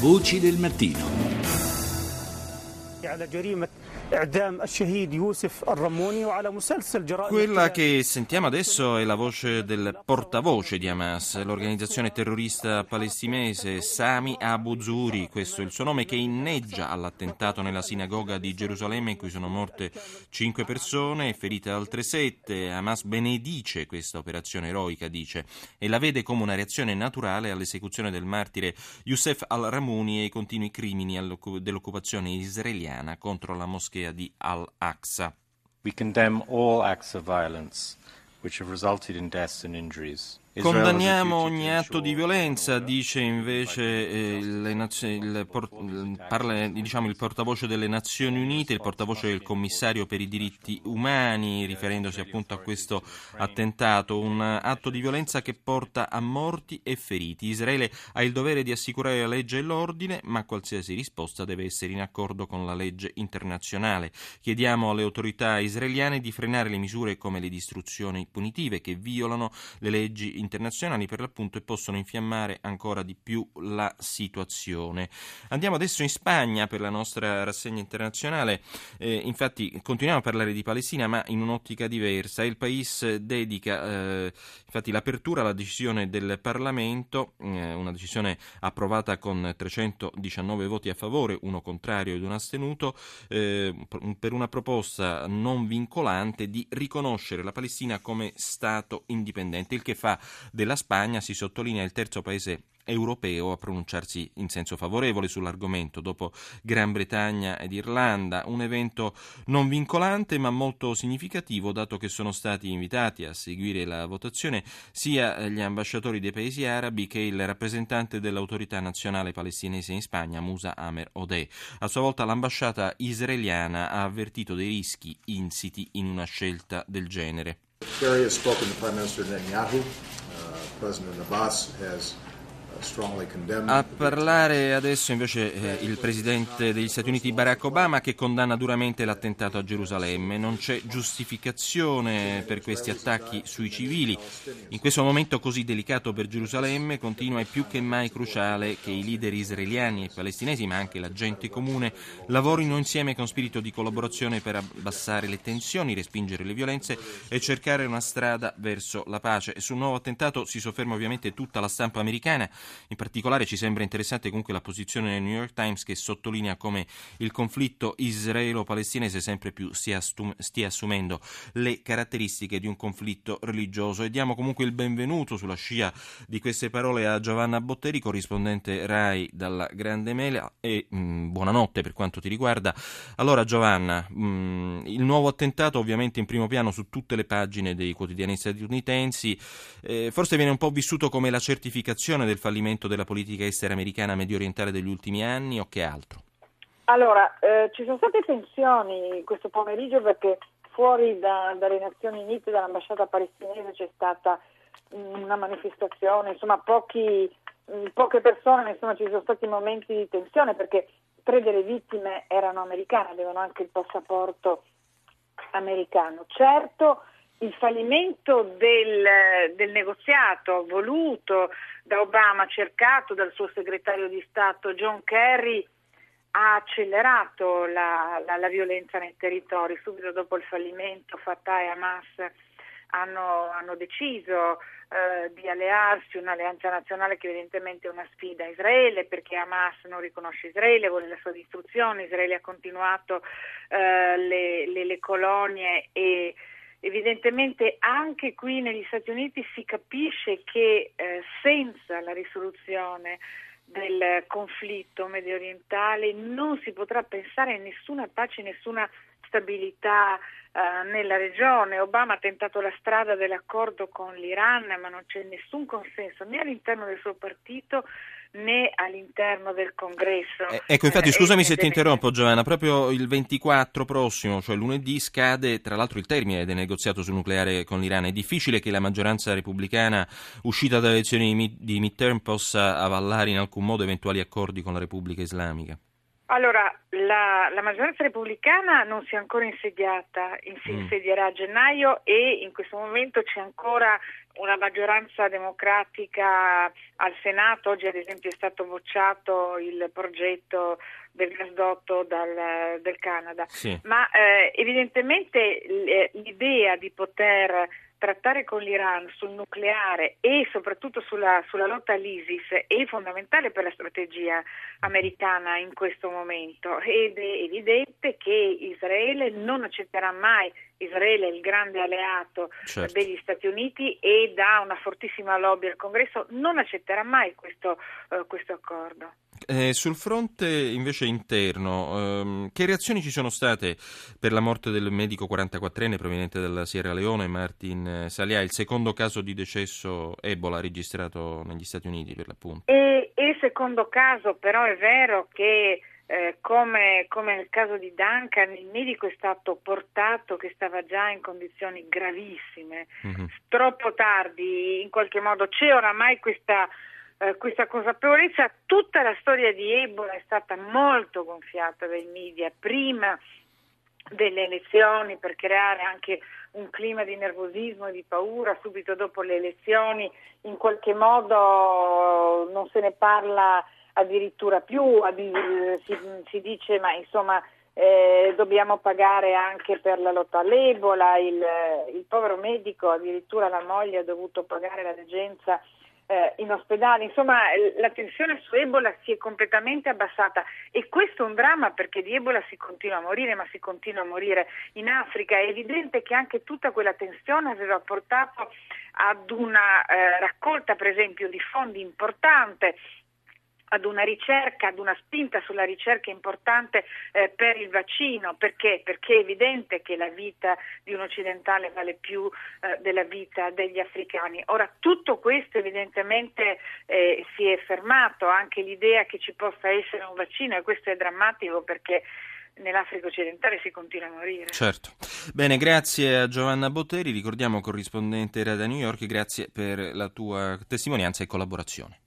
Voci del mattino. Quella che sentiamo adesso è la voce del portavoce di Hamas, l'organizzazione terrorista palestinese Sami Abu Zuri, questo è il suo nome che inneggia all'attentato nella sinagoga di Gerusalemme in cui sono morte 5 persone e ferite altre 7. Hamas benedice questa operazione eroica, dice, e la vede come una reazione naturale all'esecuzione del martire Youssef al-Ramuni e ai continui crimini dell'occupazione israeliana contro la moschea di Al-Aqsa. We condemn all acts of violence which have resulted in deaths and injuries. Condanniamo ogni atto di violenza, dice invece eh, il, parla, diciamo, il, portavoce delle Nazioni Unite, il portavoce del commissario per i diritti umani, riferendosi appunto a questo attentato, un atto di violenza che porta a morti e feriti. Israele ha il dovere di assicurare la legge e l'ordine, ma qualsiasi risposta deve essere in accordo con la legge internazionale. Chiediamo alle autorità israeliane di frenare le misure come le distruzioni punitive che violano le leggi internazionali per l'appunto e possono infiammare ancora di più la situazione. Andiamo adesso in Spagna per la nostra rassegna internazionale. Eh, infatti continuiamo a parlare di Palestina ma in un'ottica diversa. Il Paese dedica eh, infatti l'apertura alla decisione del Parlamento, eh, una decisione approvata con 319 voti a favore, uno contrario ed un astenuto, eh, per una proposta non vincolante di riconoscere la Palestina come Stato indipendente, il che fa della Spagna, si sottolinea il terzo paese europeo a pronunciarsi in senso favorevole sull'argomento dopo Gran Bretagna ed Irlanda, un evento non vincolante ma molto significativo dato che sono stati invitati a seguire la votazione sia gli ambasciatori dei paesi arabi che il rappresentante dell'autorità nazionale palestinese in Spagna Musa Amer Odeh. A sua volta l'ambasciata israeliana ha avvertito dei rischi insiti in una scelta del genere. President Abbas has a parlare adesso invece eh, il presidente degli Stati Uniti Barack Obama che condanna duramente l'attentato a Gerusalemme. Non c'è giustificazione per questi attacchi sui civili. In questo momento così delicato per Gerusalemme continua e più che mai cruciale che i leader israeliani e palestinesi, ma anche la gente comune, lavorino insieme con spirito di collaborazione per abbassare le tensioni, respingere le violenze e cercare una strada verso la pace. Sul nuovo attentato si sofferma ovviamente tutta la stampa americana. In particolare ci sembra interessante comunque la posizione del New York Times che sottolinea come il conflitto israelo-palestinese sempre più stia, stia assumendo le caratteristiche di un conflitto religioso e diamo comunque il benvenuto sulla scia di queste parole a Giovanna Botteri, corrispondente RAI dalla Grande Mela e mh, mm, buonanotte per quanto ti riguarda. Allora Giovanna, mh, mm, il nuovo attentato ovviamente in primo piano su tutte le pagine dei quotidiani statunitensi, eh, forse viene un po' vissuto come la certificazione del fallimento della politica estera americana medio orientale degli ultimi anni o che altro? Allora, eh, ci sono state tensioni questo pomeriggio perché fuori da, dalle Nazioni Unite, dall'ambasciata palestinese c'è stata una manifestazione, insomma pochi, poche persone, insomma ci sono stati momenti di tensione perché tre delle vittime erano americane, avevano anche il passaporto americano. Certo, il fallimento del, del, negoziato voluto da Obama, cercato dal suo segretario di Stato John Kerry, ha accelerato la, la, la violenza nei territori. Subito dopo il fallimento Fatah e Hamas hanno, hanno deciso eh, di allearsi, un'alleanza nazionale che evidentemente è una sfida a Israele perché Hamas non riconosce Israele, vuole la sua distruzione, Israele ha continuato eh, le, le, le colonie e Evidentemente anche qui negli Stati Uniti si capisce che eh, senza la risoluzione del conflitto medio orientale non si potrà pensare a nessuna pace, nessuna stabilità eh, nella regione. Obama ha tentato la strada dell'accordo con l'Iran, ma non c'è nessun consenso né all'interno del suo partito né all'interno del congresso. Eh, ecco, infatti, eh, scusami se ti interrompo, Giovanna, proprio il 24 prossimo, cioè lunedì, scade tra l'altro il termine del negoziato sul nucleare con l'Iran. È difficile che la maggioranza repubblicana uscita dalle elezioni di midterm possa avallare in alcun modo eventuali accordi con la Repubblica Islamica. Allora, la, la, maggioranza repubblicana non si è ancora insediata, si mm. insedierà a gennaio e in questo momento c'è ancora una maggioranza democratica al Senato. Oggi ad esempio è stato bocciato il progetto del gasdotto dal, del Canada, sì. ma eh, evidentemente l'idea di poter trattare con l'Iran sul nucleare e soprattutto sulla, sulla, lotta all'ISIS è fondamentale per la strategia americana in questo momento. Ed è evidente che Israele non accetterà mai, Israele è il grande alleato certo. degli Stati Uniti e da una fortissima lobby al Congresso, non accetterà mai questo, uh, questo accordo. Eh, sul fronte invece interno, ehm, che reazioni ci sono state per la morte del medico 44enne proveniente dalla Sierra Leone, Martin Salia, il secondo caso di decesso Ebola registrato negli Stati Uniti per l'appunto? E, il secondo caso, però è vero che eh, come, come, nel caso di Duncan, il medico è stato portato che stava già in condizioni gravissime, mm-hmm. troppo tardi, in qualche modo c'è oramai questa eh, questa consapevolezza, tutta la storia di Ebola è stata molto gonfiata dai media prima delle elezioni per creare anche un clima di nervosismo e di paura subito dopo le elezioni, in qualche modo non se ne parla addirittura più, si, si dice ma insomma eh, dobbiamo pagare anche per la lotta all'Ebola, il, il povero medico, addirittura la moglie ha dovuto pagare la degenza eh, in ospedale, insomma la tensione su Ebola si è completamente abbassata e questo è un dramma perché di Ebola si continua a morire, ma si continua a morire in Africa. È evidente che anche tutta quella tensione aveva portato ad una eh, raccolta per esempio di fondi importante ad una ricerca, ad una spinta sulla ricerca importante eh, per il vaccino, perché? Perché è evidente che la vita di un occidentale vale più eh, della vita degli africani. Ora tutto questo evidentemente eh, si è fermato, anche l'idea che ci possa essere un vaccino e questo è drammatico perché nell'Africa occidentale si continua a morire. Certo. Bene, grazie a Giovanna Botteri, ricordiamo corrispondente era da New York, grazie per la tua testimonianza e collaborazione.